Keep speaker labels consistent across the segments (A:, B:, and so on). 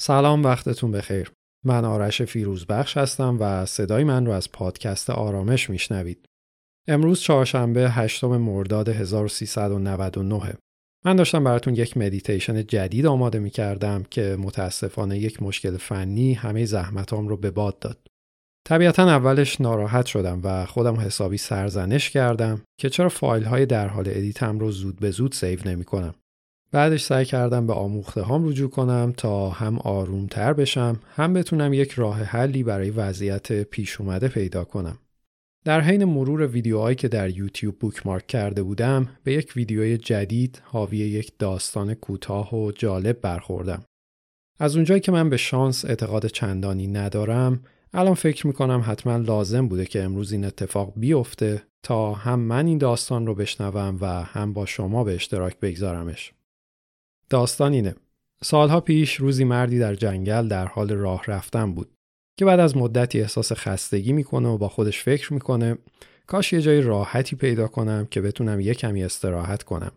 A: سلام وقتتون بخیر. من آرش فیروزبخش هستم و صدای من رو از پادکست آرامش میشنوید. امروز چهارشنبه 8 مرداد 1399 من داشتم براتون یک مدیتیشن جدید آماده می کردم که متاسفانه یک مشکل فنی همه زحمتام رو به باد داد. طبیعتا اولش ناراحت شدم و خودم حسابی سرزنش کردم که چرا فایل های در حال edit م رو زود به زود save نمی کنم. بعدش سعی کردم به آموخته هام رجوع کنم تا هم آرومتر بشم هم بتونم یک راه حلی برای وضعیت پیش اومده پیدا کنم. در حین مرور ویدیوهایی که در یوتیوب بوکمارک کرده بودم به یک ویدیوی جدید حاوی یک داستان کوتاه و جالب برخوردم. از اونجایی که من به شانس اعتقاد چندانی ندارم الان فکر می‌کنم حتما لازم بوده که امروز این اتفاق بیفته تا هم من این داستان رو بشنوم و هم با شما به اشتراک بگذارمش. داستان اینه. سالها پیش روزی مردی در جنگل در حال راه رفتن بود که بعد از مدتی احساس خستگی می‌کنه و با خودش فکر می‌کنه کاش یه جای راحتی پیدا کنم که بتونم یه کمی استراحت کنم.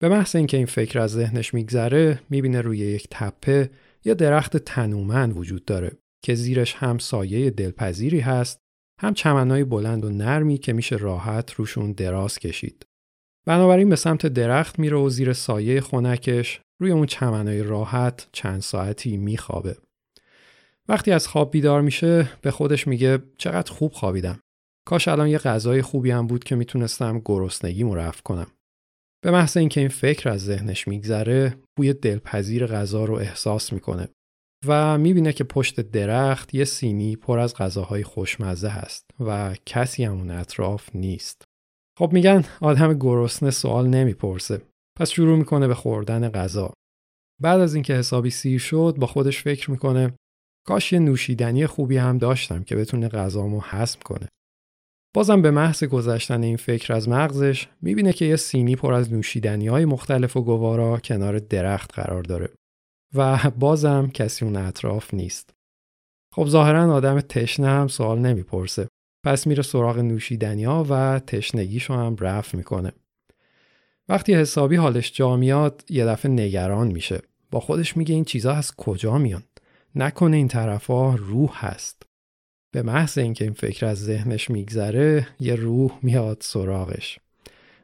A: به محض اینکه این فکر از ذهنش میگذره می‌بینه روی یک تپه یا درخت تنومند وجود داره که زیرش هم سایه دلپذیری هست هم چمنهای بلند و نرمی که میشه راحت روشون دراز کشید. بنابراین به سمت درخت میره و زیر سایه خونکش روی اون چمنهای راحت چند ساعتی میخوابه. وقتی از خواب بیدار میشه به خودش میگه چقدر خوب خوابیدم. کاش الان یه غذای خوبی هم بود که می‌تونستم گرسنگیمو رفع کنم. به محض اینکه این فکر از ذهنش میگذره بوی دلپذیر غذا رو احساس می‌کنه و می‌بینه که پشت درخت یه سینی پر از غذاهای خوشمزه هست و کسی هم اون اطراف نیست. خب میگن آدم گرسنه سوال نمی‌پرسه. پس شروع می‌کنه به خوردن غذا. بعد از اینکه حسابی سیر شد با خودش فکر می‌کنه کاش یه نوشیدنی خوبی هم داشتم که بتونه غذامو هضم کنه. بازم به محض گذشتن این فکر از مغزش می‌بینه که یه سینی پر از نوشیدنی های مختلف و گوارا کنار درخت قرار داره و بازم کسی اون اطراف نیست. خب ظاهرا آدم تشنه هم سوال نمی‌پرسه. پس میره سراغ نوشیدنی ها و تشنگیشو هم رفع می‌کنه. وقتی حسابی حالش جا میاد یه دفعه نگران میشه. با خودش میگه این چیزها از کجا میان؟ نکنه این طرفا روح هست. به محض اینکه این فکر از ذهنش میگذره یه روح میاد سراغش.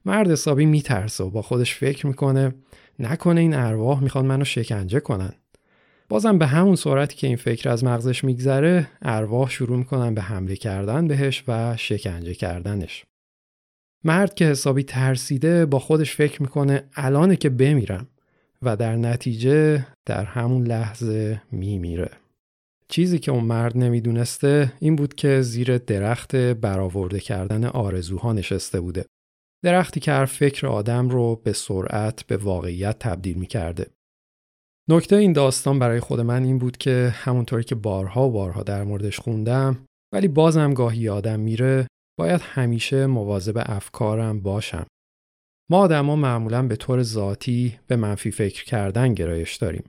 A: مرد حسابی میترسه و با خودش فکر می‌کنه نکنه این ارواح می‌خوان منو شکنجه کنن. بازم به همون سرعتی که این فکر از مغزش میگذره ارواح شروع می‌کنن به حمله کردن بهش و شکنجه کردنش. مرد که حسابی ترسیده با خودش فکر می‌کنه الانه که بمیرم و در نتیجه در همون لحظه میمیره. چیزی که اون مرد نمی‌دونسته این بود که زیر درخت برآورده کردن آرزوها نشسته بوده. درختی که هر فکر آدم رو به سرعت به واقعیت تبدیل می‌کرده. نکته این داستان برای خود من این بود که همونطوری که بارها و بارها در موردش خوندم ولی بازم گاهی یادم میره باید همیشه مواظب افکارم باشم. ما آدما معمولا به طور ذاتی به منفی فکر کردن گرایش داریم.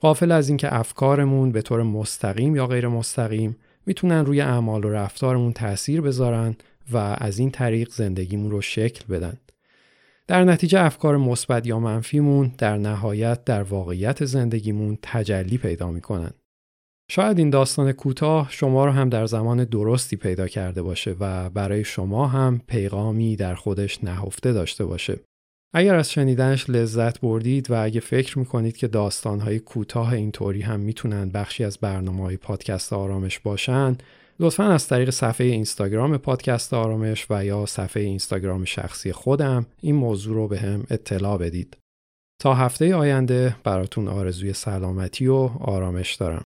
A: قافل از اینکه افکارمون به طور مستقیم یا غیر مستقیم می‌تونن روی اعمال و رفتارمون تاثیر بذارن و از این طریق زندگیمون رو شکل بدن. در نتیجه افکار مثبت یا منفیمون در نهایت در واقعیت زندگیمون تجلی پیدا می‌کنن. شاید این داستان کوتاه شما رو هم در زمان درستی پیدا کرده باشه و برای شما هم پیغامی در خودش نهفته داشته باشه. اگر از شنیدنش لذت بردید و اگه فکر می‌کنید که داستانهای کوتاه اینطوری هم می‌تونن بخشی از برنامه های پادکست آرامش باشن لطفا از طریق صفحه اینستاگرام پادکست آرامش و یا صفحه اینستاگرام شخصی خودم این موضوع رو به هم اطلاع بدید. تا هفته آینده براتون آرزوی سلامتی و آرامش دارم.